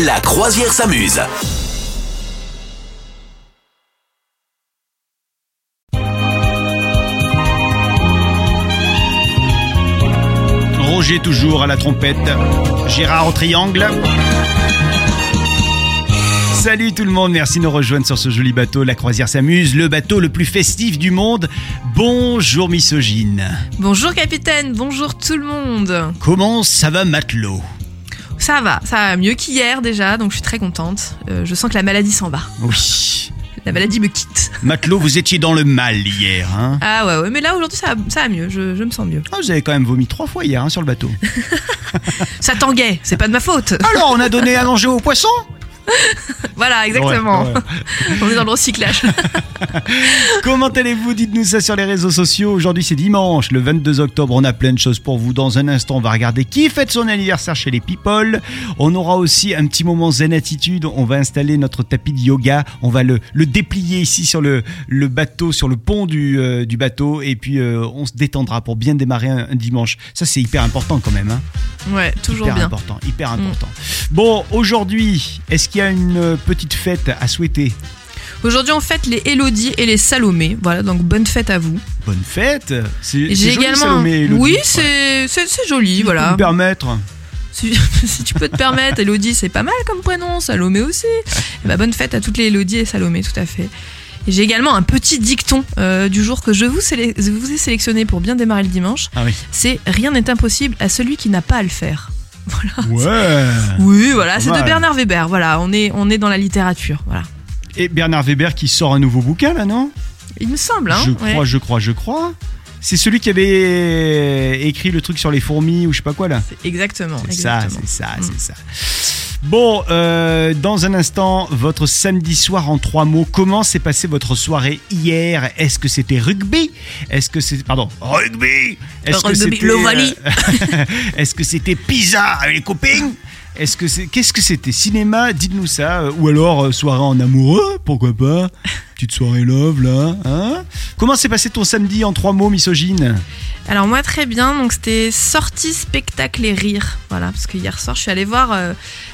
La croisière s'amuse. Roger toujours à la trompette. Gérard au triangle. Salut tout le monde, merci de nous rejoindre sur ce joli bateau. La croisière s'amuse, le bateau le plus festif du monde. Bonjour misogyne. Bonjour capitaine, bonjour tout le monde. Comment ça va matelot? Ça va, ça va mieux qu'hier déjà, donc je suis très contente. Euh, je sens que la maladie s'en va. Oui. La maladie me quitte. Matelot, vous étiez dans le mal hier, hein Ah ouais, ouais mais là aujourd'hui ça, va- ça va mieux, je, je me sens mieux. Ah, Vous avez quand même vomi trois fois hier hein, sur le bateau. Ça tanguait, c'est pas de ma faute. Alors, on a donné à manger aux poissons Voilà, exactement. Ouais, ouais. On est dans le recyclage. Comment allez-vous Dites-nous ça sur les réseaux sociaux. Aujourd'hui, c'est dimanche, le 22 octobre. On a plein de choses pour vous. Dans un instant, on va regarder qui fête son anniversaire chez les people. On aura aussi un petit moment zen attitude. On va installer notre tapis de yoga. On va le, le déplier ici sur le, le bateau, sur le pont du, euh, du bateau. Et puis, euh, on se détendra pour bien démarrer un, un dimanche. Ça, c'est hyper important quand même. Hein Ouais, toujours hyper bien. important, hyper important. Bon, aujourd'hui, est-ce qu'il y a une euh, petite fête à souhaiter Aujourd'hui on fête les Élodie et les Salomé. Voilà, donc bonne fête à vous. Bonne fête C'est Et J'ai joli, également. Salomé, oui, c'est joli, Si peux voilà. me permettre. Si, si tu peux te permettre, Elodie, c'est pas mal comme prénom, Salomé aussi. Eh ben, bonne fête à toutes les Elodie et Salomé, tout à fait. Et J'ai également un petit dicton euh, du jour que je vous, vous ai sélectionné pour bien démarrer le dimanche. Ah oui. C'est Rien n'est impossible à celui qui n'a pas à le faire. Voilà. Ouais. Oui, voilà, c'est de. Bernard Weber. Voilà, on est, on est dans la littérature. Voilà. Et Bernard Weber qui sort un nouveau bouquin là, non? Il me semble, hein. Je ouais. crois, je crois, je crois. C'est celui qui avait écrit le truc sur les fourmis ou je sais pas quoi là. Exactement. C'est ça, c'est ça, Mm. c'est ça. Bon, euh, dans un instant, votre samedi soir en trois mots. Comment s'est passée votre soirée hier? Est-ce que c'était rugby? Est-ce que c'est pardon rugby? Est-ce que c'était euh, Est-ce que c'était pizza avec les copines? Est-ce que c'est qu'est-ce que c'était? Cinéma Dites-nous ça. Ou alors euh, soirée en amoureux Pourquoi pas? Petite soirée love là. Hein? Comment s'est passé ton samedi en trois mots, misogyne? Alors moi très bien, donc c'était sortie spectacle et rire, voilà, parce que hier soir je suis allée voir euh,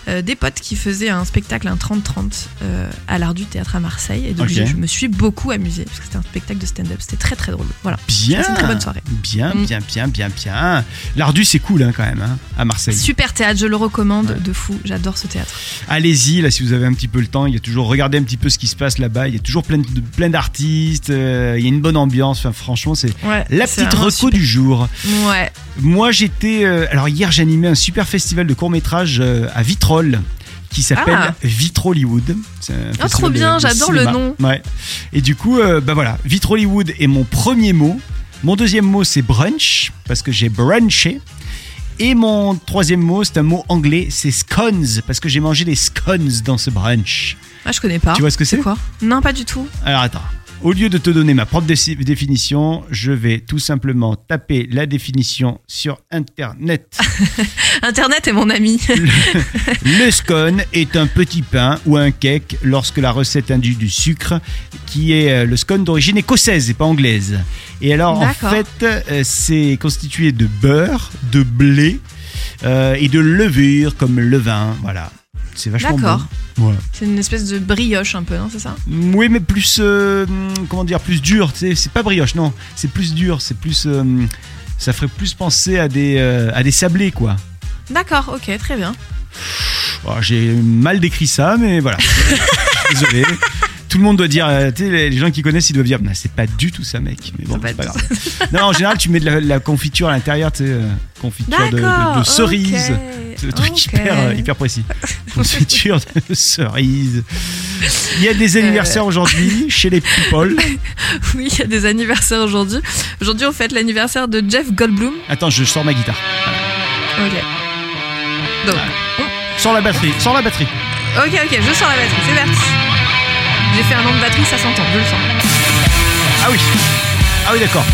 euh, des potes qui faisaient un spectacle, un 30-30 euh, à l'art du théâtre à Marseille, et donc je, je me suis beaucoup amusée, parce que c'était un spectacle de stand-up, c'était très très drôle, voilà. Bien. C'est une très bonne soirée. Bien, Mm. bien, bien, bien, bien. L'Ardu, c'est cool hein, quand même, hein, à Marseille. Super théâtre, je le recommande Ouais. de fou, j'adore ce théâtre. Allez-y, là, si vous avez un petit peu le temps. Il y a toujours, regardez un petit peu ce qui se passe là-bas. Il y a toujours plein de- plein d'artistes. il y a une bonne ambiance. Enfin, franchement, c'est Ouais, la petite reco du jour. Ouais, Moi, j'étais. euh, alors, hier, j'animais un super festival de court-métrage euh, à Vitrolles qui s'appelle Ah. Ah, trop bien, j'adore le nom. Ouais. Et du coup, euh, bah voilà, Vitrollywood est mon premier mot. Mon deuxième mot, c'est brunch, parce que j'ai brunché. Et mon troisième mot, c'est un mot anglais, c'est scones, parce que j'ai mangé des scones dans ce brunch. ah je connais pas. Tu vois ce que c'est quoi? Non, pas du tout. Alors attends. Au lieu de te donner ma propre dé- définition, je vais tout simplement taper la définition sur Internet. Internet est mon ami. Le scone est un petit pain ou un cake lorsque la recette induit du sucre, qui est euh, le scone d'origine écossaise et pas anglaise. Et alors en fait, euh, c'est constitué de beurre, de blé euh, et de levure comme le vin. Voilà. C'est vachement bon. D'accord. Voilà. c'est une espèce de brioche un peu, non, c'est ça Oui, mais plus euh, comment dire, plus dur. C'est pas brioche, non. C'est plus dur. C'est plus. euh, ça ferait plus penser à des euh, à des sablés, quoi. D'accord, ok, très bien. Oh, J'ai mal décrit ça, mais voilà. Désolé. Tout le monde doit dire, euh, tu sais, les gens qui connaissent, ils doivent dire, Bah, c'est pas du tout ça, mec. Mais bon, C'est pas grave. non, en général, tu mets de la, la confiture à l'intérieur, tu sais, euh, confiture de, de- de D'accord, cerise. C'est le truc hyper, euh, hyper précis. Confiture de cerise. Il y a des anniversaires aujourd'hui chez les people. Oui, il y a des anniversaires aujourd'hui. Aujourd'hui, on fête l'anniversaire de Jeff Goldblum. Attends, je sors ma guitare. Ok. Donc, Sors la batterie, sors la batterie. ok, ok, je sors la batterie, c'est parti. J'ai fait un nom de batterie, ça s'entend, je le sens. Ah oui. Ah oui, d'accord.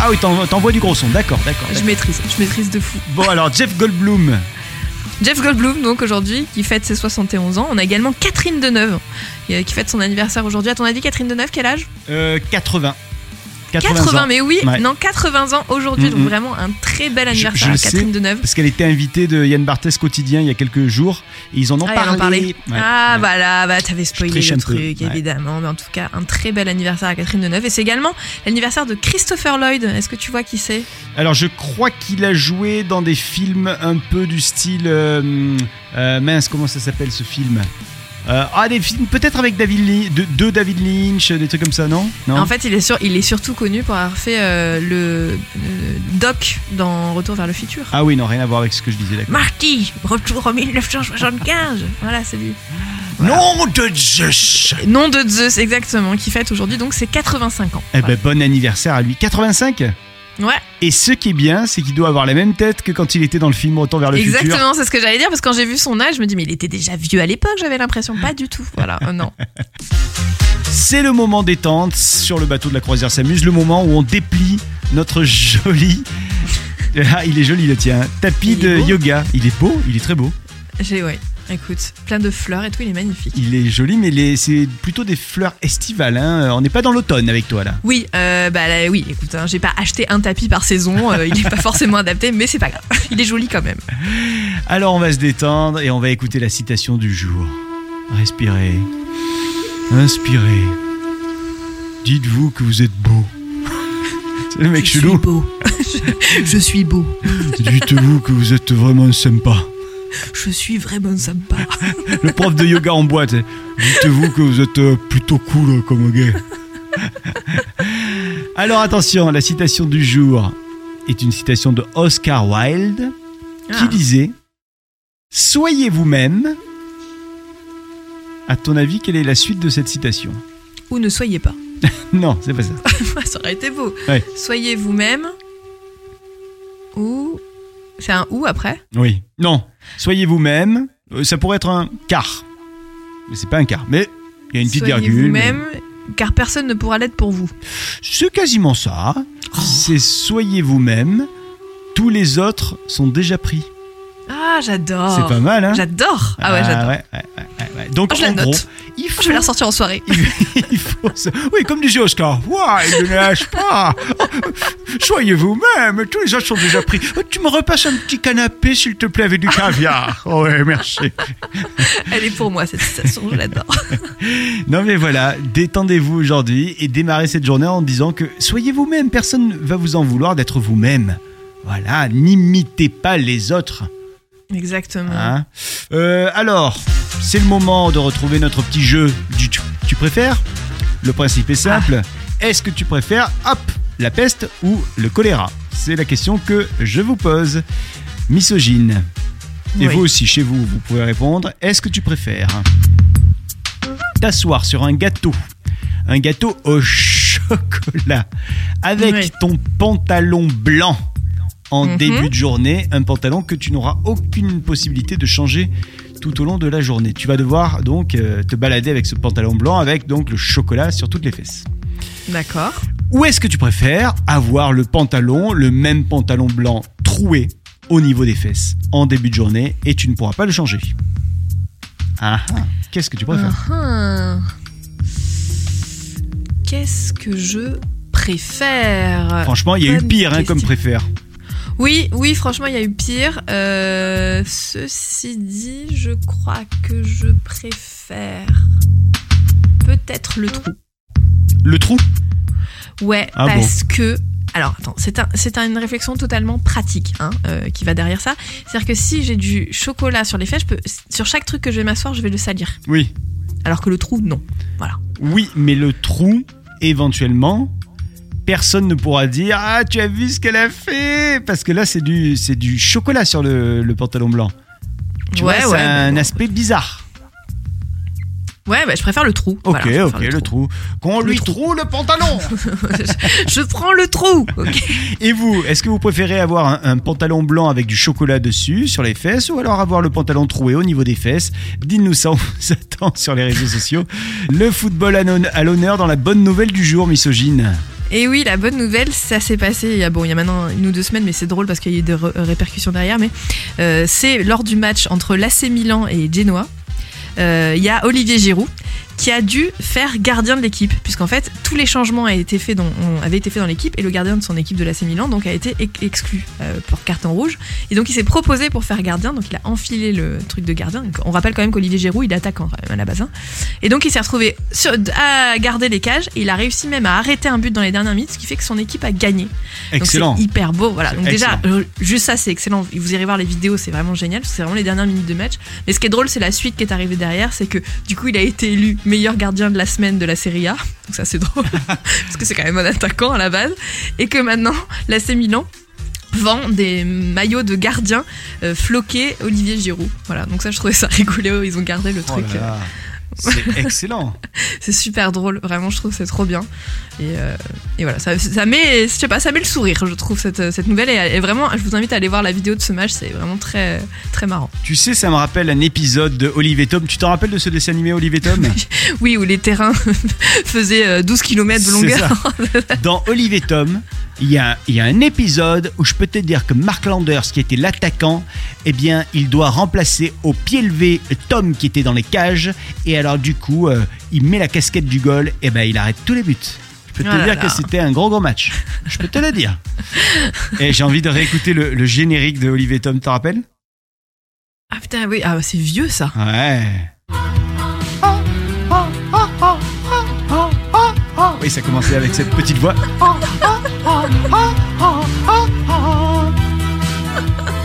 Ah oui, t'en- t'envoies du gros son. D'accord, d'accord. Je maîtrise, je maîtrise de fou. Bon, alors, Jeff Goldblum. Jeff Goldblum, donc aujourd'hui, qui fête ses 71 ans. On a également Catherine Deneuve, euh, qui fête son anniversaire aujourd'hui. À ton avis, Catherine Deneuve, quel âge? Euh, 80. 80, 80, ans. mais oui, Ouais. non, 80 ans aujourd'hui, Mm, donc vraiment un très bel anniversaire je à sais. Catherine Deneuve. Parce qu'elle était invitée de Yann Barthès quotidien il y a quelques jours et ils en ont Ah, en parlé. Ouais. Ah, Ouais. voilà, bah, t'avais spoilé le truc, évidemment. Mais en tout cas, un très bel anniversaire à Catherine Deneuve. Et c'est également l'anniversaire de Christopher Lloyd. Est-ce que tu vois qui c'est? Alors je crois qu'il a joué dans des films un peu du style euh, euh, mince comment ça s'appelle ce film? Euh, Ah des films peut-être avec David Lynch, de, de David Lynch, des trucs comme ça non? Non? En fait, il est, sur, il est surtout connu pour avoir fait euh, le euh, Doc dans Retour vers le futur. Ah oui non rien à voir avec ce que je disais d'accord. Marty, retour en 1975. Voilà, c'est lui. Non de Zeus. Nom de Zeus, exactement, qui fête aujourd'hui donc c'est 85 ans. Eh ben bon anniversaire à lui 85. Ouais, Et ce qui est bien c'est qu'il doit avoir la même tête que quand il était dans le film Retour vers le futur. exactement, c'est ce que j'allais dire parce que quand j'ai vu son âge, je me dis mais il était déjà vieux à l'époque, j'avais l'impression pas du tout. Voilà, euh, non. C'est le moment détente sur le bateau de la croisière s'amuse, le moment où on déplie notre joli. Ah, il est joli le tien. Tapis de beau. yoga. Il est beau, il est très beau. J'ai ouais. Écoute, plein de fleurs et tout, il est magnifique. Il est joli, mais les- c'est plutôt des fleurs estivales. hein. On n'est pas dans l'automne avec toi là. Oui, euh, bah là, oui, écoute, hein, j'ai pas acheté un tapis par saison, euh, il est pas forcément adapté, mais c'est pas grave. Il est joli quand même. Alors on va se détendre et on va écouter la citation du jour. Respirez. Inspirez. Dites-vous que vous êtes beau. C'est le mec je chelou. suis beau. je suis beau. Dites-vous que vous êtes vraiment sympa. Je suis vraiment sympa. Le prof de yoga en boîte. Dites-vous que vous êtes euh, plutôt cool comme gars. Alors attention, la citation du jour est une citation de Oscar Wilde qui Ah. disait Soyez vous-même. À ton avis, quelle est la suite de cette citation? Ou ne soyez pas. Non, c'est pas ça. Ça aurait été beau. Ouais. Soyez vous-même. Ou. C'est un ou après Oui. Non. Soyez vous-même. Euh, Ça pourrait être un car. Mais c'est pas un car. Mais il y a une petite Soyez virgule. mais- vous-même, car personne ne pourra l'être pour vous. C'est quasiment ça. Oh. C'est soyez vous-même. Tous les autres sont déjà pris. Ah, j'adore. C'est pas mal, hein J'adore. Ah ouais, j'adore. ouais, ouais. Donc, Oh, je la en gros, note. il faut, Je vais la ressortir en soirée. il faut se- Oui, comme disait Oscar, ouais, il ne lâche pas. Soyez vous-même, tous les autres sont déjà pris. Oh, Tu me repasses un petit canapé, s'il te plaît, avec du caviar. Oh, ouais, merci. Elle est pour moi, cette citation, je l'adore. Non, mais voilà, détendez-vous aujourd'hui et démarrez cette journée en disant que soyez vous-même, personne ne va vous en vouloir d'être vous-même. Voilà, n'imitez pas les autres. Exactement. Hein Euh, alors, c'est le moment de retrouver notre petit jeu du tu, tu préfères? Le principe est simple. Est-ce que tu préfères, hop, la peste ou le choléra? C'est la question que je vous pose. Misogyne. Et Oui. vous aussi, chez vous, vous pouvez répondre. Est-ce que tu préfères t'asseoir sur un gâteau, un gâteau au chocolat, avec Oui. ton pantalon blanc en Mhm. début de journée, un pantalon que tu n'auras aucune possibilité de changer tout au long de la journée. Tu vas devoir donc euh, te balader avec ce pantalon blanc avec donc le chocolat sur toutes les fesses. D'accord. Ou est-ce que tu préfères avoir le pantalon, le même pantalon blanc troué au niveau des fesses en début de journée et tu ne pourras pas le changer? Ah ah. Qu'est-ce que tu préfères? Uhum. Qu'est-ce que je préfère? Franchement, il y a eu pire hein, comme préfère. Oui, oui, franchement, il y a eu pire. Euh, ceci dit, je crois que je préfère peut-être le trou. Le trou? Ouais, Ah parce que. Alors, attends, c'est un, c'est un- une réflexion totalement pratique hein, euh, qui va derrière ça. C'est-à-dire que si j'ai du chocolat sur les fesses, je peux, sur chaque truc que je vais m'asseoir, je vais le salir. Oui. Alors que le trou, non. Oui, mais le trou, éventuellement, personne ne pourra dire Ah, tu as vu ce qu'elle a fait Parce que là, c'est du, c'est du chocolat sur le, le pantalon blanc. Tu Ouais, vois, ouais, c'est un bon. aspect bizarre. Ouais, bah, je préfère le trou. Ok, Voilà, ok, le, trou. Qu'on lui trou. trouve le pantalon je prends le trou. Et vous, est-ce que vous préférez avoir un, un pantalon blanc avec du chocolat dessus, sur les fesses, ou alors avoir le pantalon troué au niveau des fesses? Dites-nous ça, on vous attend sur les réseaux sociaux. Le football à l'honneur dans la bonne nouvelle du jour, misogyne. Et oui, la bonne nouvelle, ça s'est passé il y a, bon, il y a maintenant une ou deux semaines, mais c'est drôle parce qu'il y a eu des répercussions derrière. Mais euh, c'est lors du match entre l'AC Milan et Genoa. euh, Il y a Olivier Giroud qui a dû faire gardien de l'équipe, puisqu'en fait, tous les changements avaient été faits dans, ont- avaient été faits dans l'équipe et le gardien de son équipe de l'AC Milan donc a été ex- exclu euh, pour carton rouge. Et donc il s'est proposé pour faire gardien, donc il a enfilé le truc de gardien. Donc, on rappelle quand même qu'Olivier Giroud il quand même à la base. hein. Et donc il s'est retrouvé sur- à garder les cages et il a réussi même à arrêter un but dans les dernières minutes, ce qui fait que son équipe a gagné. Donc, Excellent. c'est hyper beau. Voilà. Donc déjà, excellent. euh, juste ça, c'est excellent. Vous irez voir les vidéos, c'est vraiment génial. parce que C'est vraiment les dernières minutes de match. Mais ce qui est drôle, c'est la suite qui est arrivée derrière. C'est que du coup, il a été élu meilleur gardien de la semaine de la Serie A. Donc ça, c'est drôle. parce que c'est quand même un attaquant à la base. Et que maintenant, l'AC Milan vend des maillots de gardien euh, floqués Olivier Giroud. Voilà, donc ça je trouvais ça rigolo, ils ont gardé le Oh truc. là là. C'est excellent. C'est super drôle, vraiment, je trouve que c'est trop bien. Et, euh, et voilà, ça, ça met, je sais pas, ça met le sourire, je trouve, cette, cette nouvelle. Et, et vraiment, je vous invite à aller voir la vidéo de ce match, c'est vraiment très, très marrant. Tu sais, ça me rappelle un épisode de Olive et Tom. Tu t'en rappelles de ce dessin animé Olive et Tom? Oui, où les terrains faisaient euh, 12 km de longueur. Dans Olive et Tom, il y, a, il y a un épisode où je peux te dire que Mark Landers, qui était l'attaquant, eh bien, il doit remplacer au pied levé Tom qui était dans les cages. Et alors, du coup, euh, il met la casquette du goal, et ben, il arrête tous les buts. Je peux te là dire là. que c'était un gros gros match. Je peux te le dire. Et j'ai envie de réécouter le, le générique de Olive et Tom, tu te rappelles? Ah putain, oui, ah, c'est vieux ça. Ouais. Oui, ça commençait avec cette petite voix.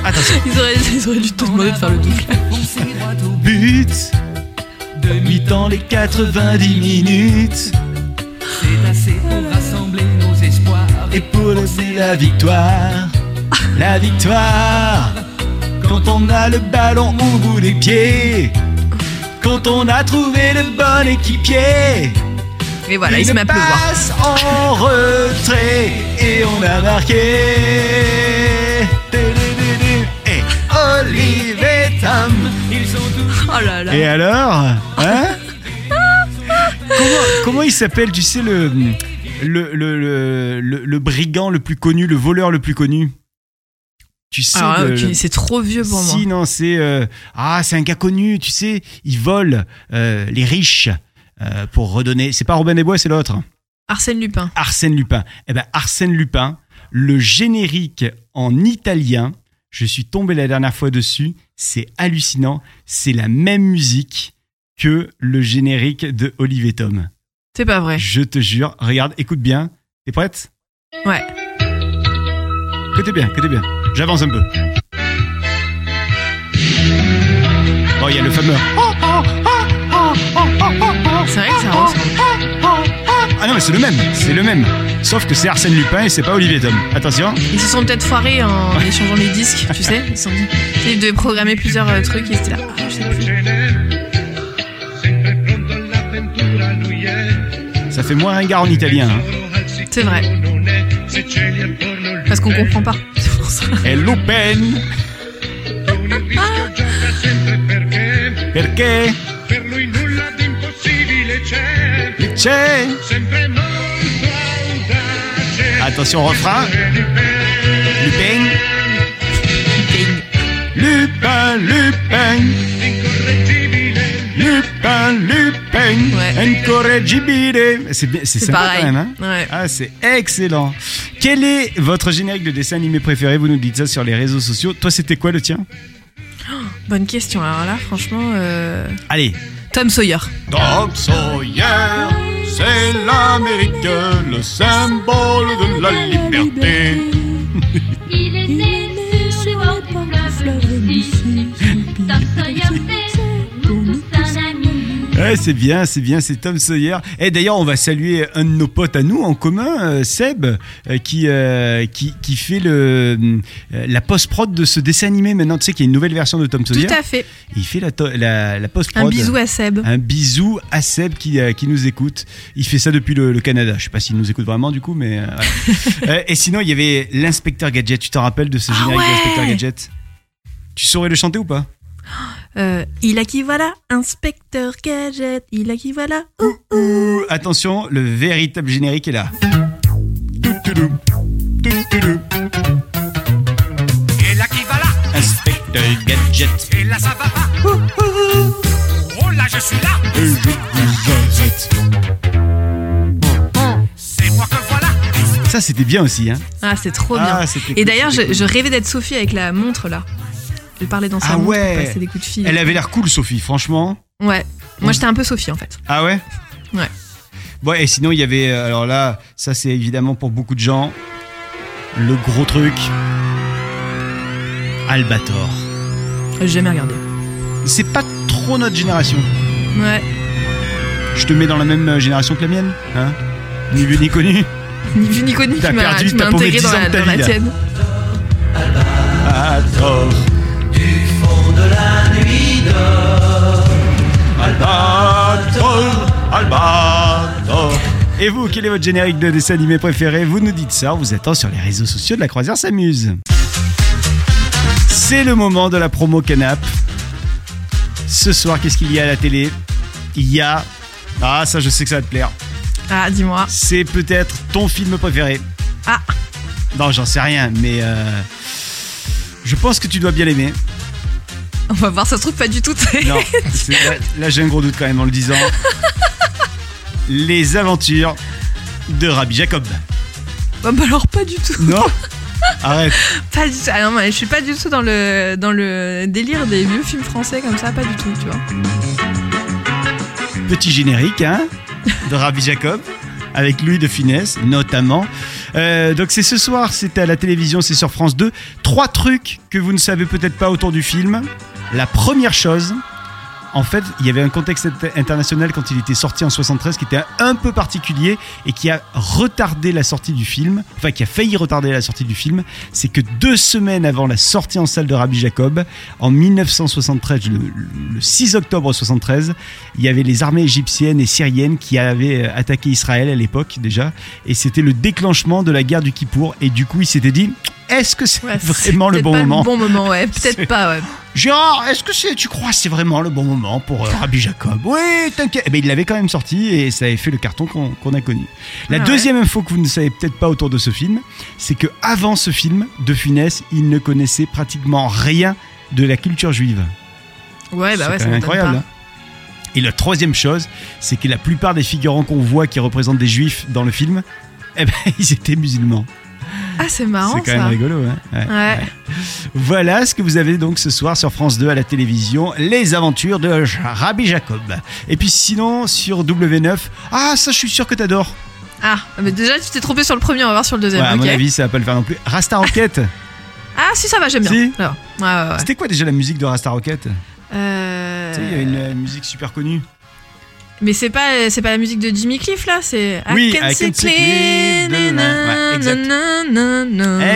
Attention. Ils auraient, ils auraient dû te demander de faire le double. But de mi-temps les 90 minutes C'est assez pour rassembler nos espoirs. et pour lever la victoire. La victoire quand on a le ballon au bout des pieds. Quand on a trouvé le bon équipier. Et voilà, il se met à pleuvoir. passe en retrait et on a marqué. Et Olive et Tom. Ils sont tous Oh là là. Et alors Hein comment, comment il s'appelle, tu sais, le, le, le, le, le- le brigand le plus connu, le voleur le plus connu? Tu sais, Alors, le- c'est trop vieux pour moi. si, non, c'est. euh, ah, c'est un gars connu, tu sais, il vole euh, les riches euh, pour redonner. C'est pas Robin des Bois, c'est l'autre. Arsène Lupin. Arsène Lupin. Eh ben, Arsène Lupin, le générique en italien, je suis tombé la dernière fois dessus, c'est hallucinant. C'est la même musique que le générique de Olive et Tom. C'est pas vrai. Je te jure, regarde, écoute bien. T'es prête? Ouais. Écoutez bien, écoutez bien. J'avance un peu. Bon, il y a le fameux. C'est vrai que ça. Ah non, mais c'est le même, c'est le même. Sauf que c'est Arsène Lupin et c'est pas Olivier Tom. Attention. Ils se sont peut-être foirés en échangeant les disques, tu sais. Ils sont Ils devaient programmer plusieurs euh, trucs et c'était là. Ah, je sais plus. Ça fait moins ringard en italien. hein. C'est vrai. Parce qu'on comprend pas. C'est pour ça. E Lupin. Perché? Attention, refrain. Lupin. Lupin, Lupin. Lupin, Lupin. Ouais. Incorreggibile. C'est bien, c'est C'est sympa pareil. quand même. Hein Ouais. Ah, c'est excellent. Quel est votre générique de dessin animé préféré? Vous nous dites ça sur les réseaux sociaux. Toi, c'était quoi le tien? Bonne question. Alors là, franchement, euh... Allez. Tom Sawyer. Tom Sawyer, c'est l'Amérique, le symbole de la liberté. Ouais, c'est bien, c'est bien, c'est Tom Sawyer. Et d'ailleurs, on va saluer un de nos potes à nous en commun, euh, Seb, euh, qui, euh, qui, qui fait le, la post-prod de ce dessin animé. Maintenant, tu sais qu'il y a une nouvelle version de Tom Sawyer. Tout à fait. Il fait la, la, la post-prod. Un bisou à Seb. Un bisou à Seb qui, qui nous écoute. Il fait ça depuis le, le Canada. Je sais pas s'il nous écoute vraiment du coup, mais voilà. Et sinon, il y avait l'inspecteur Gadget. Tu t'en rappelles de ce Ah générique ouais d'inspecteur Gadget? Tu saurais le chanter ou pas? Euh, il a qui voilà, inspecteur gadget. Il a qui voilà. Ouh. Ouh, Attention, le véritable générique est là. Et là qui va là Inspecteur Gadget. Et là ça va pas Oh là je suis là Et je vous arrête. Ça, c'était bien aussi. Hein. Ah, c'est trop bien. Ah, Et cool, d'ailleurs, je, je rêvais d'être Sophie avec la montre là. Elle parlait dans sa Ah ouais. pour passer des coups de fil. Elle avait l'air cool, Sophie, franchement. Ouais. Moi, j'étais un peu Sophie en fait. Ah ouais? Ouais. Bon, et sinon, il y avait. euh, Alors là, ça, c'est évidemment pour beaucoup de gens. Le gros truc. Albator. J'ai jamais regardé. C'est pas trop notre génération. Ouais. Je te mets dans la même euh, génération que la mienne. Hein? Ni vu ni connu. Ni vu ni connu, tu m'as intégré 10 dans ans la, de ta la. Et vous, quel est votre générique de dessin animé préféré Vous nous dites ça, on vous attend sur les réseaux sociaux de la Croisière s'amuse. C'est le moment de la promo Canap. Ce soir, qu'est-ce qu'il y a à la télé? Il y a... Ah, ça, je sais que ça va te plaire. Ah, dis-moi. C'est peut-être ton film préféré. Ah. Non, j'en sais rien, mais... euh, Je pense que tu dois bien l'aimer. On va voir, ça se trouve pas du tout. Non, là, là, j'ai un gros doute quand même en le disant. Les aventures de Rabbi Jacob. Bah, bah alors, pas du tout. Non Arrête. Pas du tout. Ah non, je suis pas du tout dans le, dans le délire des vieux films français comme ça, pas du tout, tu vois. Petit générique, hein De Rabbi Jacob. Avec Louis de Finesse, notamment. Euh, donc c'est ce soir, c'est à la télévision, c'est sur France 2. Trois trucs que vous ne savez peut-être pas autour du film. La première chose, en fait, il y avait un contexte inter- international quand il était sorti en 73 qui était un peu particulier et qui a retardé la sortie du film, enfin qui a failli retarder la sortie du film. C'est que deux semaines avant la sortie en salle de Rabbi Jacob, en 1973, le, le 6 octobre 73, il y avait les armées égyptiennes et syriennes qui avaient euh, attaqué Israël à l'époque déjà, et c'était le déclenchement de la guerre du Kippour. Et du coup, il s'était dit, est-ce que c'est Ouais, vraiment le bon moment? Le bon moment, Peut-être pas, ouais. Gérard, est-ce que c'est, tu crois que c'est vraiment le bon moment pour euh, Rabbi Jacob? Oui, t'inquiète. Eh ben, il l'avait quand même sorti et ça avait fait le carton qu'on, qu'on a connu. La Ah ouais. deuxième info que vous ne savez peut-être pas autour de ce film, c'est que avant ce film, De Funès, il ne connaissait pratiquement rien de la culture juive. Ouais, bah c'est ouais, ça m'étonne incroyable. hein. Et la troisième chose, c'est que la plupart des figurants qu'on voit qui représentent des juifs dans le film, eh ben, ils étaient musulmans. Ah, c'est marrant c'est quand ça. même rigolo. Hein Ouais. Ouais. Voilà ce que vous avez donc ce soir sur France 2 à la télévision, les aventures de Rabbi Jacob. Et puis sinon sur W9, ah ça je suis sûr que t'adores. Ah, mais déjà, tu t'es trompé sur le premier, on va voir sur le Ouais, deuxième. à mon avis ça va pas le faire non plus. Rasta Rocket, Ah, si, ça va, j'aime bien. Si. Ouais, ouais. c'était quoi déjà la musique de Rasta Rocket Euh, Tu sais, il y avait une euh, musique super connue. Mais c'est pas, c'est pas la musique de Jimmy Cliff là, c'est. Oui, I can I see can see clean, clean, ouais, exact.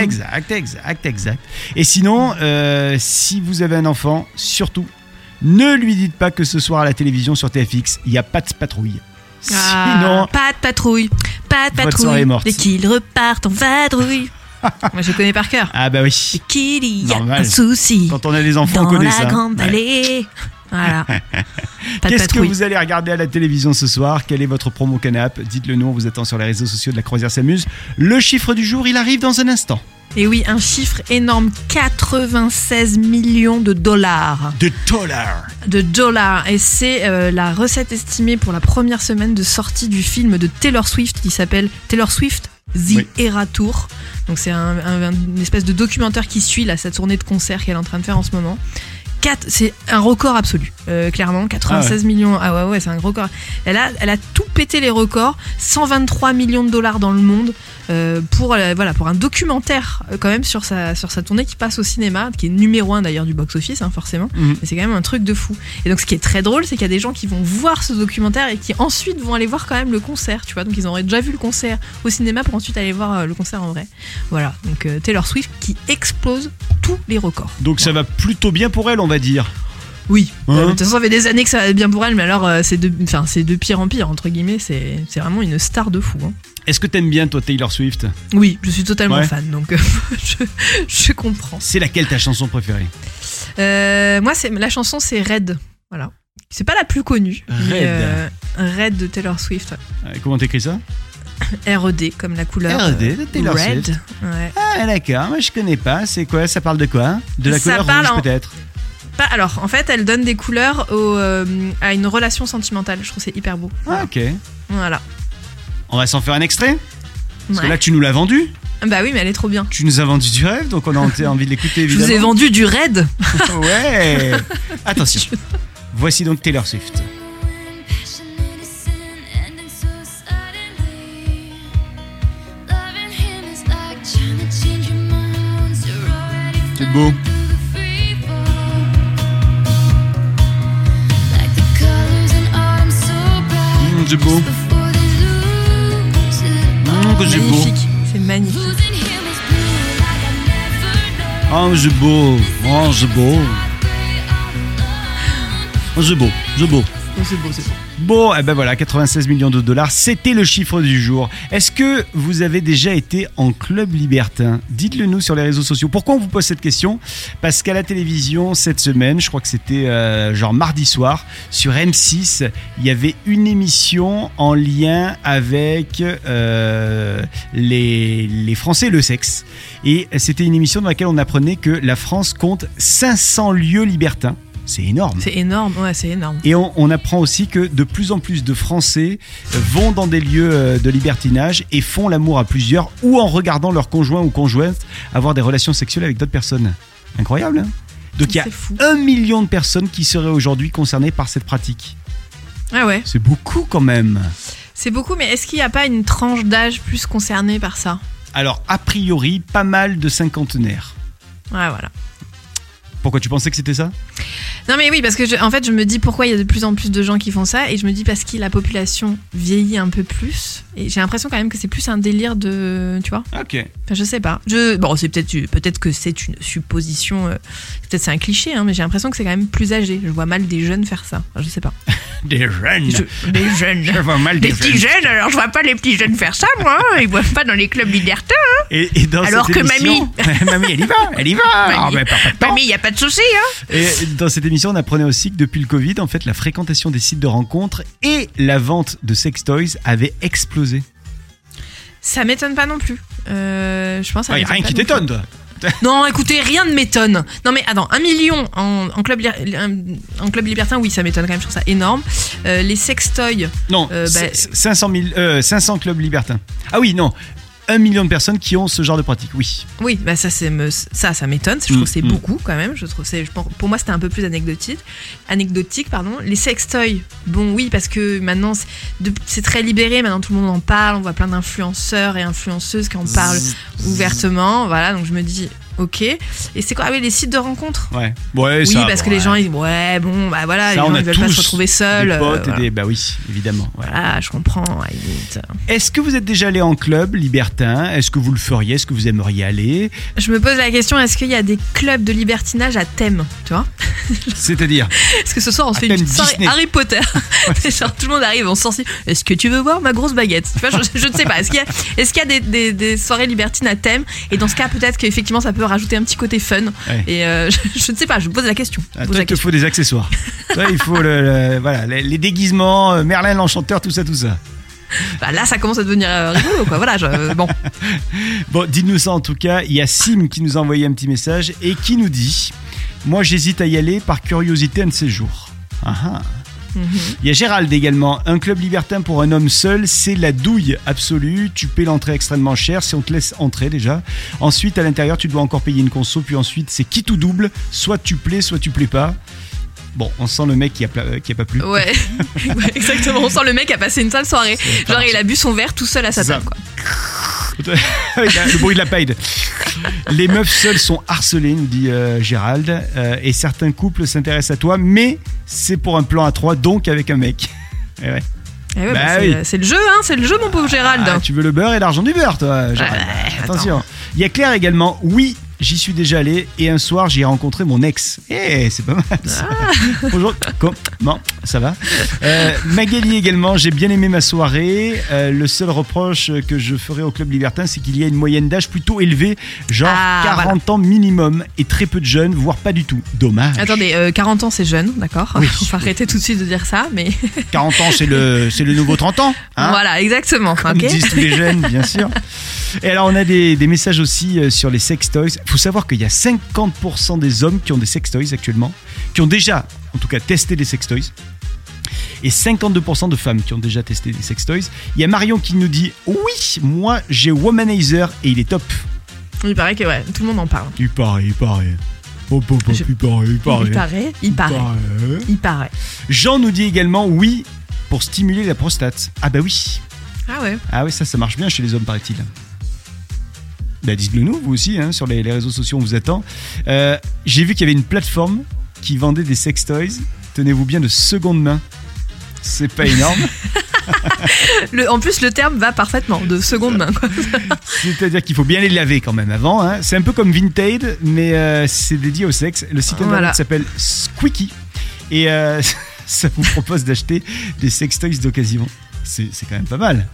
Exact, exact, exact. Et sinon, euh, si vous avez un enfant, surtout, ne lui dites pas que ce soir à la télévision sur TFX, il n'y a pas de patrouille. Ah, Sinon, pas de patrouille, pas de patrouille. est morte. Dès qu'ils repartent en vadrouille. Moi, je connais par cœur. ah bah oui, qu'il y a Normal. un souci quand on a les enfants, on dans connaît la ça. grande Ouais. Voilà. Qu'est-ce que vous allez regarder à la télévision ce soir? Quel est votre promo canap? Dites-le nous, on vous attend sur les réseaux sociaux de la Croisière s'amuse. Le chiffre du jour, il arrive dans un instant. Et oui, un chiffre énorme 96 millions de dollars. De dollars. de dollars et c'est euh, la recette estimée pour la première semaine de sortie du film de Taylor Swift qui s'appelle Taylor Swift The Oui. Era Tour. Donc c'est un, un- une espèce de documentaire qui suit là, sa tournée de concert qu'elle est en train de faire en ce moment. Quatre- C'est un record absolu, euh, clairement. 96 millions. Ah ouais, ouais, c'est un record. Elle a, elle a tout pété les records. 123 millions de dollars dans le monde euh, pour, euh, voilà, pour un documentaire quand même sur sa, sur sa tournée qui passe au cinéma, qui est numéro un d'ailleurs du box-office, hein, forcément. Mhm. Mais c'est quand même un truc de fou. Et donc, ce qui est très drôle, c'est qu'il y a des gens qui vont voir ce documentaire et qui ensuite vont aller voir quand même le concert, tu vois. Donc, ils auraient déjà vu le concert au cinéma pour ensuite aller voir le concert en vrai. Voilà. Donc, Taylor Swift qui explose tous les records. Donc ça va plutôt bien pour elle, on va dire. Oui. Hein Euh, de toute façon, ça fait des années que ça va bien pour elle, mais alors, euh, c'est de, enfin, c'est de pire en pire, entre guillemets. C'est c'est vraiment une star de fou. hein. Est-ce que t'aimes bien toi Taylor Swift? Oui, je suis totalement Ouais. fan, donc euh, je, je comprends. C'est laquelle ta chanson préférée? Euh, moi, c'est la chanson, c'est Red. Voilà. C'est pas la plus connue. mais, Red. euh, Red de Taylor Swift. Euh, Comment t'écris ça? RED comme la couleur. RED de Taylor Red. Swift. Ouais. Ah d'accord, moi je connais pas. C'est quoi? Ça parle de quoi? De la Ça couleur parle rouge en- peut-être? Pas, alors, en fait, elle donne des couleurs au, euh, à une relation sentimentale. Je trouve que c'est hyper beau. Ah ok. Voilà. On va s'en faire un extrait Parce que Ouais. là, tu nous l'as vendu. Bah oui, mais elle est trop bien. Tu nous as vendu du rêve, donc on a envie de l'écouter Je vous ai vendu du raid. Ouais. Attention. Voici donc Taylor Swift. Passionate as Mmh, c'est beau. Mmh, que c'est beau. C'est magnifique. Oh, c'est beau. Oh, c'est beau. Oh, c'est beau. C'est beau. C'est c'est. Bon, eh ben voilà, 96 millions de dollars, c'était le chiffre du jour. Est-ce que vous avez déjà été en club libertin? Dites-le nous sur les réseaux sociaux. Pourquoi on vous pose cette question? Parce qu'à la télévision, cette semaine, je crois que c'était euh, genre mardi soir, sur M6, il y avait une émission en lien avec euh, les, les Français et le sexe. Et c'était une émission dans laquelle on apprenait que la France compte 500 lieux libertins. C'est énorme. C'est énorme, ouais, c'est énorme. Et on, on apprend aussi que de plus en plus de Français euh, vont dans des lieux euh, de libertinage et font l'amour à plusieurs ou en regardant leur conjoint ou conjointe avoir des relations sexuelles avec d'autres personnes. Incroyable, hein? Donc il y a fou. un million de personnes qui seraient aujourd'hui concernées par cette pratique. Ah ouais, C'est beaucoup quand même. c'est beaucoup, mais est-ce qu'il n'y a pas une tranche d'âge plus concernée par ça? Alors, a priori, pas mal de cinquantenaires. Ouais, voilà. Pourquoi tu pensais que c'était ça? Non mais oui, parce que je- en fait, je me dis pourquoi il y a de plus en plus de gens qui font ça, et je me dis parce que la population vieillit un peu plus, et j'ai l'impression quand même que c'est plus un délire de, tu vois. Ok. Enfin, je sais pas. Je, bon, c'est peut-être, peut-être que c'est une supposition, euh, peut-être c'est un cliché, hein, mais j'ai l'impression que c'est quand même plus âgé. Je vois mal des jeunes faire ça. Enfin, je sais pas. Des jeunes. Je- des jeunes. Je vois mal des, Des petits jeunes, alors je vois pas les petits jeunes faire ça, moi. hein. Ils boivent pas dans les clubs libertins. Et, et dans Alors que émission- mamie, elle y va, elle y va. Ah, ben, pas- pas de temps. Mamie, y a pas de souci, hein. Et dans cette émission, on apprenait aussi que depuis le Covid, en fait, la fréquentation des sites de rencontres et la vente de sextoys avait explosé. Ça m'étonne pas non plus. Euh, je pense. Il n'y a m'étonne rien qui t'étonne, toi. Non, écoutez, rien ne m'étonne. Non, mais attends, un million en, en club, en club libertin, oui, ça m'étonne quand même, je trouve ça énorme. Euh, les sextoys, Non, Euh, bah- c- 500, 000, euh, 500 clubs libertins. Ah oui, non. Un million de personnes qui ont ce genre de pratique, oui. oui, bah ça, c'est me- ça, ça m'étonne. Je Mm, trouve que c'est mm. beaucoup quand même. Je trouve c'est, je pense- pour moi, c'était un peu plus anecdotique. Anecdotique, pardon. Les sextoys, bon, oui, parce que maintenant, c'est très libéré. Maintenant, tout le monde en parle. On voit plein d'influenceurs et influenceuses qui en parlent ouvertement. Voilà, donc je me dis, ok. Et c'est quoi? Ah oui, les sites de rencontres? Ouais. Ouais, Oui, ça, parce que ouais. les gens, ils disent, ouais, bon, bah voilà, Ça, les on gens, ils veulent pas se retrouver seuls. Des euh, potes et voilà. des... Bah oui, évidemment. ouais. Voilà, je comprends. limite. Est-ce que vous êtes déjà allé en club libertin? Est-ce que vous le feriez? Est-ce que vous aimeriez aller? Je me pose la question est-ce qu'il y a des clubs de libertinage à thème Tu vois? C'est-à-dire? Est-ce que ce soir on se fait une soirée. Harry Potter? C'est genre tout le monde arrive en sortie. Est-ce que tu veux voir ma grosse baguette? Tu vois, je, je ne sais pas. Est-ce qu'il y a, y des, des- des soirées libertines à thème? Et dans ce cas, peut-être qu'effectivement ça peut rajouter un petit côté fun. Ouais. Et euh, je, je ne sais pas, je pose la question. Ah, pose toi, la il te faut des accessoires. Toi, il faut le, le- voilà, les, les déguisements, euh, Merlin l'enchanteur, tout ça, tout ça. Bah, là, ça commence à devenir euh, rigolo, quoi. Voilà, je- bon. Bon, dites-nous ça en tout cas. Il y a Sim qui nous a envoyé un petit message et qui nous dit Moi, j'hésite à y aller par curiosité un de ces jours. Ah ah. Mhm. Il y a Gérald également. Un club libertin pour un homme seul, c'est la douille absolue. Tu paies l'entrée extrêmement cher si on te laisse entrer déjà. Ensuite, à l'intérieur, tu dois encore payer une conso. Puis ensuite, c'est qui tout double. Soit tu plais, soit tu plais pas. Bon, on sent le mec qui a, qui pas plu. Ouais. Ouais, exactement. On sent le mec a passé une sale soirée. Genre, il a bu son verre tout seul à sa table, quoi. Avec la- le bruit de la paille. Les meufs seules sont harcelées, nous dit euh, Gérald. Euh, et certains couples s'intéressent à toi, mais c'est pour un plan à trois, donc avec un mec. Eh ouais. Eh ouais, Bah bah, c'est, oui. c'est le jeu, hein, c'est le jeu, mon pauvre Gérald. Ah, tu veux le beurre et l'argent du beurre, toi, Gérald. Ouais, Attention. Il y a Claire également. Oui, j'y suis déjà allé et un soir, j'ai rencontré mon ex. Eh, c'est pas mal. ça. Ah. Bonjour. Comment? Ça va euh, Magali également. J'ai bien aimé ma soirée. Euh, le seul reproche que je ferai au club libertin, c'est qu'il y a une moyenne d'âge plutôt élevée, genre Ah, 40 ans minimum, et très peu de jeunes, voire pas du tout. Dommage. Attendez, euh, 40 ans c'est jeune, d'accord Oui. On va arrêter tout de suite de dire ça, mais 40 ans, c'est le, c'est le nouveau 30 ans. hein voilà, exactement. Comme ok disent tous les jeunes, bien sûr. Et alors, on a des, des messages aussi euh, sur les sextoys. Il faut savoir qu'il y a 50% des hommes qui ont des sextoys actuellement, qui ont déjà, en tout cas, testé des sextoys. et 52% de femmes qui ont déjà testé des sextoys. Il y a Marion qui nous dit oui, moi j'ai Womanizer et il est top. Il paraît que ouais, tout le monde en parle. Il paraît, il paraît. Oh, oh, oh, Je- il paraît, il paraît. Il paraît, il paraît, il paraît. Jean nous dit également oui pour stimuler la prostate. Ah bah oui. Ah ouais. Ah oui, ça, ça marche bien chez les hommes, paraît-il. Bah, dites-le nous, vous aussi, hein, sur les, les réseaux sociaux, on vous attend. Euh, J'ai vu qu'il y avait une plateforme qui vendait des sextoys, tenez-vous bien, de seconde main. C'est pas énorme. Le, en plus, le terme va parfaitement, de seconde main. C'est-à-dire qu'il faut bien les laver quand même avant. hein. C'est un peu comme Vinted, mais euh, c'est dédié au sexe. Le site internet Voilà. s'appelle Squeaky. Et euh, ça vous propose d'acheter des sextoys d'occasion. C'est quand même pas mal.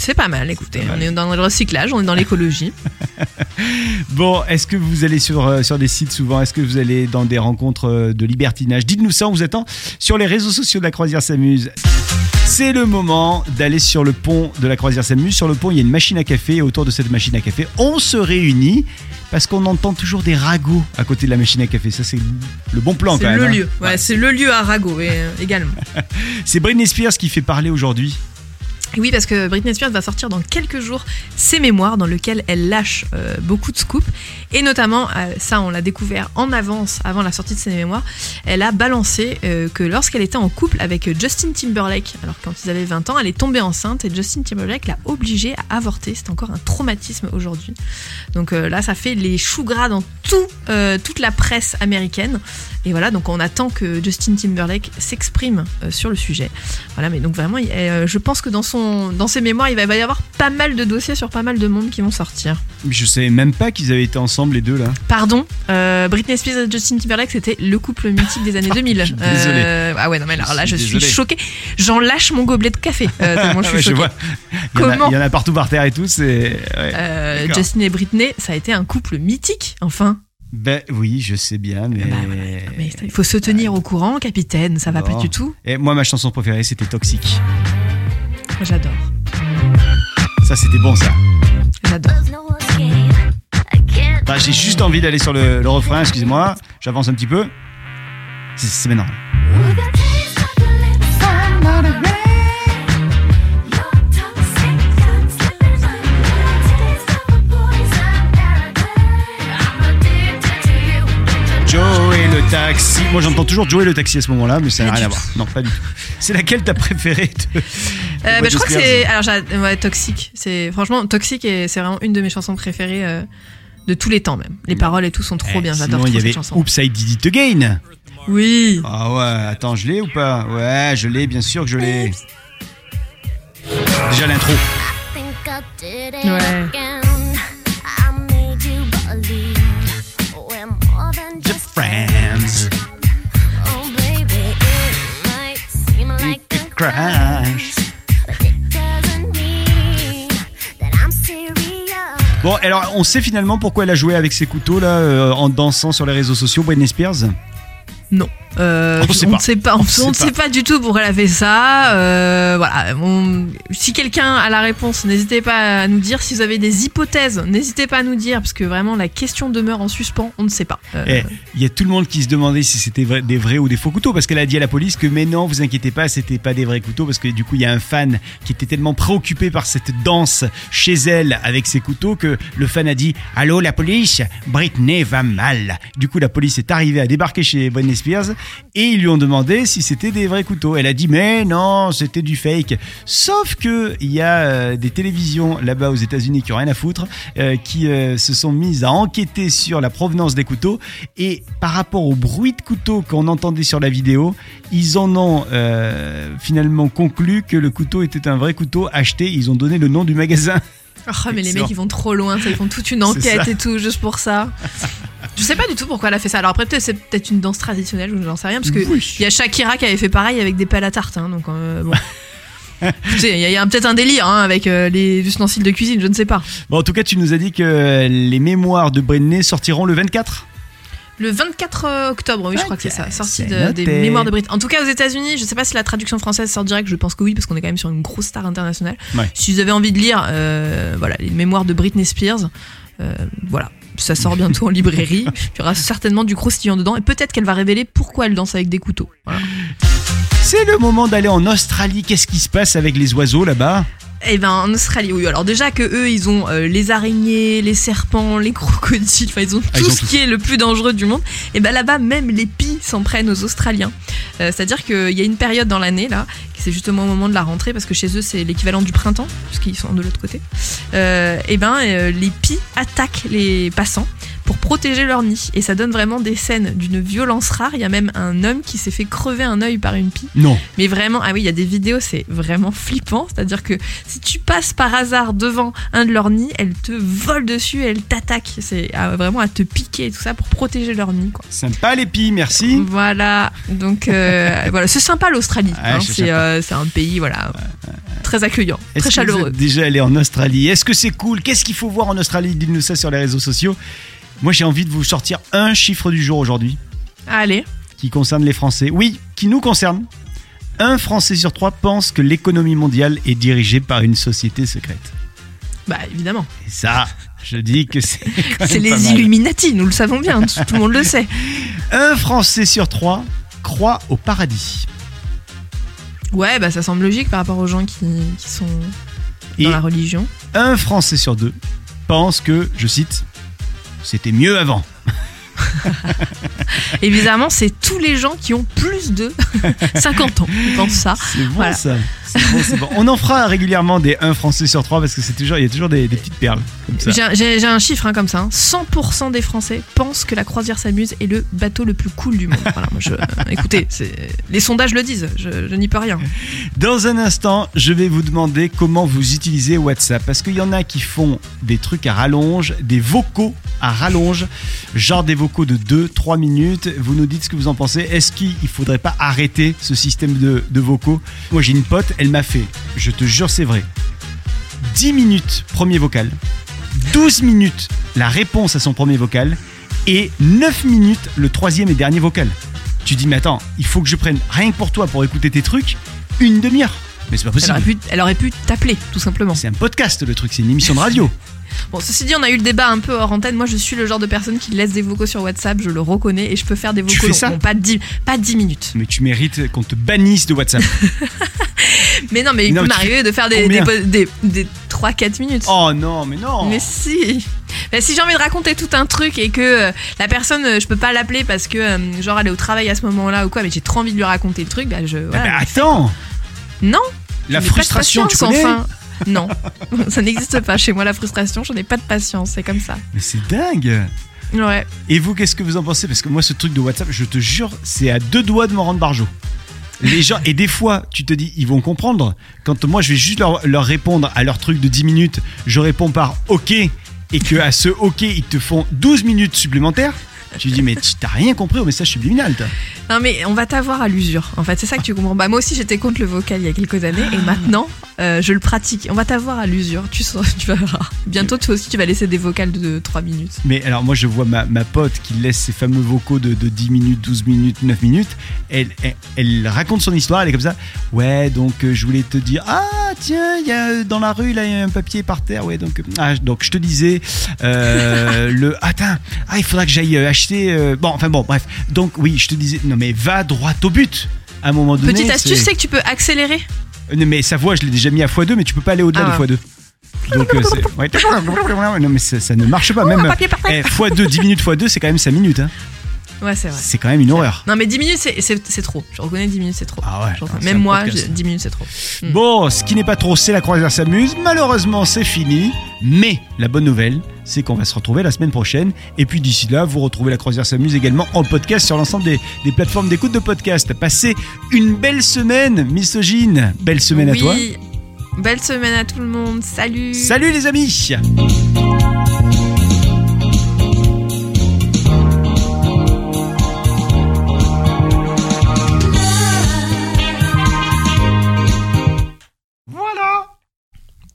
C'est pas mal, écoutez. pas mal. On est dans le recyclage, on est dans l'écologie. Bon, est-ce que vous allez sur, euh, sur des sites souvent? Est-ce que vous allez dans des rencontres euh, de libertinage? Dites-nous ça, on vous attend sur les réseaux sociaux de la Croisière s'amuse. C'est le moment d'aller sur le pont de la Croisière s'amuse. Sur le pont, il y a une machine à café et autour de cette machine à café, on se réunit parce qu'on entend toujours des ragots à côté de la machine à café. Ça, c'est le bon plan C'est quand même. le hein. lieu. Ouais, c'est le lieu à Rago et, euh, également. C'est Britney Spears qui fait parler aujourd'hui. Oui, parce que Britney Spears va sortir dans quelques jours ses mémoires dans lesquelles elle lâche euh, beaucoup de scoops. Et notamment, euh, ça on l'a découvert en avance, avant la sortie de ses mémoires, elle a balancé euh, que lorsqu'elle était en couple avec Justin Timberlake, alors quand ils avaient 20 ans, elle est tombée enceinte et Justin Timberlake l'a obligée à avorter. C'est encore un traumatisme aujourd'hui. Donc là, ça fait les choux gras dans tout, toute la presse américaine. Et voilà, donc on attend que Justin Timberlake s'exprime sur le sujet. Voilà, mais donc vraiment, je pense que dans, son, dans ses mémoires, il va y avoir pas mal de dossiers sur pas mal de monde qui vont sortir. Je savais même pas qu'ils avaient été ensemble les deux là. Pardon, euh, Britney Spears et Justin Timberlake, c'était le couple mythique des années 2000. je suis désolé. Euh, ah ouais, non mais alors Je là, je suis suis désolé. choquée. J'en lâche mon gobelet de café, euh, tellement je Ah ouais, suis choquée. vois. Il y, en a, Comment il y en a partout par terre et tout. C'est. ouais. Justin et Britney, ça a été un couple mythique, enfin. Ben oui, je sais bien, mais. Bah ouais, mais il faut se tenir au courant, capitaine, ça va Bon. pas du tout. Et moi, ma chanson préférée, c'était Toxique. J'adore, Ça, c'était bon, ça. j'adore. Bah, J'ai juste envie d'aller sur le, le refrain, excusez-moi. J'avance un petit peu. C'est- maintenant. Joey le taxi. Moi, j'entends toujours Joey le taxi à ce moment-là, mais ça n'a rien à voir. Non, pas du tout. C'est laquelle t'as préférée de... Euh, bah, je crois que c'est. Alors, j'ai- ouais, Toxique. C'est franchement Toxique et c'est vraiment une de mes chansons préférées euh, de tous les temps même. Les paroles et tout sont trop Eh, bien. J'adore y trop avait cette chanson. Oops, I Did It Again. Oui. Ah ouais, attends, je l'ai ou pas? Ouais, je l'ai, bien sûr que je l'ai. Déjà l'intro. Ouais. The Friends. Crash. Bon, alors on sait finalement pourquoi elle a joué avec ses couteaux là euh, en dansant sur les réseaux sociaux, Britney Spears? Non. Euh, On ne sait pas. On, On on sait ne sait pas. du tout pourquoi elle a fait ça. Euh, voilà. On- si quelqu'un a la réponse, n'hésitez pas à nous dire. Si vous avez des hypothèses, n'hésitez pas à nous dire parce que vraiment la question demeure en suspens. On ne sait pas. Euh, Eh, Il y a tout le monde qui se demandait si c'était vrai- des vrais ou des faux couteaux parce qu'elle a dit à la police que mais non, vous inquiétez pas, c'était pas des vrais couteaux parce que du coup il y a un fan qui était tellement préoccupé par cette danse chez elle avec ses couteaux que le fan a dit allô la police, Britney va mal. Du coup la police est arrivée à débarquer chez Britney Spears et ils lui ont demandé si c'était des vrais couteaux. Elle a dit mais non, c'était du fake. Sauf que il y a euh, des télévisions là-bas aux États-Unis qui ont rien à foutre, euh, qui euh, se sont mises à enquêter sur la provenance des couteaux et par rapport au bruit de couteau qu'on entendait sur la vidéo, ils en ont euh, finalement conclu que le couteau était un vrai couteau acheté. Ils ont donné le nom du magasin. Oh, mais les mecs ils vont trop loin, ça, ils font toute une enquête et tout juste pour ça. Je sais pas du tout pourquoi elle a fait ça. Alors après peut-être c'est peut-être une danse traditionnelle ou j'en sais rien parce que Oui. il y a Shakira qui avait fait pareil avec des pelles à tarte. hein, donc euh, bon. Il y a, peut-être un délire hein, avec euh, les ustensiles de cuisine, je ne sais pas. Bon, en tout cas, tu nous as dit que les mémoires de Britney sortiront le 24. Le 24 octobre, oui, je crois que c'est ça, sortie de- des mémoires de Britney. En tout cas, aux États-Unis, je sais pas si la traduction française sort direct, je pense que oui, parce qu'on est quand même sur une grosse star internationale. Ouais. Si vous avez envie de lire, euh, voilà, les mémoires de Britney Spears, euh, voilà. Ça sort bientôt en librairie. Il y aura certainement du croustillant dedans et peut-être qu'elle va révéler pourquoi elle danse avec des couteaux. C'est le moment d'aller en Australie. Qu'est-ce qui se passe avec les oiseaux là-bas? Eh ben en Australie, oui. Alors déjà que eux, ils ont euh, les araignées, les serpents, les crocodiles, enfin ils ont Ah, ils tout ont ce tout. qui est le plus dangereux du monde. Et ben là-bas, même les pies s'en prennent aux Australiens. Euh, C'est-à-dire qu'il y a une période dans l'année là, qui c'est justement au moment de la rentrée, parce que chez eux c'est l'équivalent du printemps, puisqu'ils sont de l'autre côté. Euh, et ben euh, les pies attaquent les passants pour protéger leur nid. Et ça donne vraiment des scènes d'une violence rare. Il y a même un homme qui s'est fait crever un œil par une pie. Non. Mais vraiment, ah oui, il y a des vidéos, c'est vraiment flippant. C'est-à-dire que si tu passes par hasard devant un de leurs nids, elles te volent dessus, elles t'attaquent. C'est ah, vraiment à te piquer et tout ça pour protéger leur nid. Quoi. Sympa les pies, merci. Voilà, donc euh, voilà, c'est sympa l'Australie. Hein. c'est euh, c'est un pays voilà très accueillant, très que vous chaleureux. êtes déjà allé en Australie? Est-ce que c'est cool? Qu'est-ce qu'il faut voir en Australie? Dites-nous ça sur les réseaux sociaux. Moi, j'ai envie de vous sortir un chiffre du jour aujourd'hui Allez, qui concerne les Français. Oui, qui nous concerne. Un Français sur trois pense que l'économie mondiale est dirigée par une société secrète. bah évidemment, Et ça, je dis que c'est. c'est les mal. Illuminati, nous le savons bien, tout tout le monde le sait. Un Français sur trois croit au paradis. Ouais, bah ça semble logique par rapport aux gens qui, qui sont Et dans la religion. un Français sur deux pense que, je cite, c'était mieux avant. Bizarrement, c'est tous les gens qui ont plus de 50 ans qui pensent ça. C'est bon Voilà. ça. C'est bon, c'est bon. On en fera régulièrement des 1 Français sur 3 parce que c'est toujours, il y a toujours des, des petites perles comme ça. J'ai j'ai- j'ai un chiffre hein, comme ça. hein. 100% des Français pensent que la croisière s'amuse est le bateau le plus cool du monde. Voilà, moi, je- écoutez, c'est- les sondages le disent, je, je n'y peux rien. Dans un instant, je vais vous demander comment vous utilisez WhatsApp parce qu'il y en a qui font des trucs à rallonge, des vocaux à rallonge, genre des vocaux de 2-3 minutes. Vous nous dites ce que vous en pensez. Est-ce qu'il ne faudrait pas arrêter ce système de, de vocaux? Moi, j'ai une pote, elle m'a fait, je te jure, c'est vrai, 10 minutes premier vocal, 12 minutes la réponse à son premier vocal et 9 minutes le troisième et dernier vocal. Tu dis, mais attends, il faut que je prenne rien que pour toi pour écouter tes trucs une demi-heure. Mais c'est pas Elle aurait possible. pu, elle aurait pu t'appeler, tout simplement. C'est un podcast le truc, c'est une émission de radio. Bon, ceci dit, on a eu le débat un peu hors antenne. Moi, je suis le genre de personne qui laisse des vocaux sur WhatsApp, je le reconnais, et je peux faire des Tu vocaux fais ça longs. Bon, pas 10, pas 10 minutes. Mais tu mérites qu'on te bannisse de WhatsApp. Mais non, mais il Non, peut tu m'arriver de faire des, des, des, des 3-4 minutes. oh non, mais non. Mais si Bah, Si j'ai envie de raconter tout un truc et que euh, la personne, euh, je peux pas l'appeler parce que, euh, genre, elle est au travail à ce moment-là ou quoi, mais j'ai trop envie de lui raconter le truc, bah je. Ah voilà, fais. attends, Non la frustration, tu connais enfin. Non, ça n'existe pas chez moi la frustration, j'en ai pas de patience, c'est comme ça. Mais c'est dingue. Ouais. Et vous, qu'est-ce que vous en pensez? Parce que moi, ce truc de WhatsApp, je te jure, c'est à deux doigts de me rendre barjot. Les gens, et des fois, tu te dis, ils vont comprendre. Quand moi, je vais juste leur, leur répondre à leur truc de 10 minutes, je réponds par OK, et que à ce OK, ils te font 12 minutes supplémentaires. Tu dis, mais tu t'as rien compris au message subliminal, toi. Non mais on va t'avoir à l'usure. En fait, c'est ça que tu comprends. Bah moi aussi j'étais contre le vocal il y a quelques années et maintenant euh, je le pratique. On va t'avoir à l'usure. Tu tu verras. Bientôt toi aussi tu vas laisser des vocales de 3 minutes. Mais alors, moi, je vois ma, ma pote qui laisse ses fameux vocaux de, de 10 minutes, 12 minutes, 9 minutes. Elle, elle, elle raconte son histoire, elle est comme ça. Ouais, donc euh, je voulais te dire, ah tiens, il y a dans la rue, là, il y a un papier par terre. Ouais, donc, euh, ah, donc je te disais, euh, le. Attends, ah, il faudra que j'aille euh, euh, bon, enfin bon, bref. Donc, oui, je te disais, non, mais va droit au but. À un moment donné. Petite astuce, c'est- que tu peux accélérer. Euh, Non, mais sa voix, je l'ai déjà mis à x2, mais tu peux pas aller au-delà Ah. de x2. Donc, euh, ouais. Non, mais ça, ça ne marche pas. Même. Eh, x2, 10 minutes x2, c'est quand même 5 minutes. Hein. Ouais, c'est vrai. C'est quand même une horreur. Non mais 10 minutes c'est- trop. Je reconnais 10 minutes c'est trop. Ah ouais. Même moi, podcast. j'ai- 10 minutes c'est trop. Mm. Bon, ce qui n'est pas trop, c'est la croisière s'amuse. Malheureusement, c'est fini. Mais la bonne nouvelle, c'est qu'on va se retrouver la semaine prochaine. Et puis d'ici là, vous retrouvez la croisière s'amuse également en podcast sur l'ensemble des, des plateformes d'écoute de podcast. Passez une belle semaine, misogyne. Belle semaine à toi. Belle semaine à tout le monde. Salut. Salut les amis.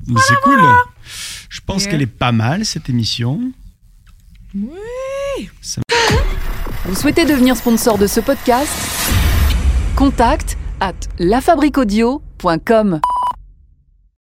Mais C'est cool. Je pense Yeah. qu'elle est pas mal cette émission. Vous souhaitez devenir sponsor de ce podcast? Contact à lafabriquaudio.com.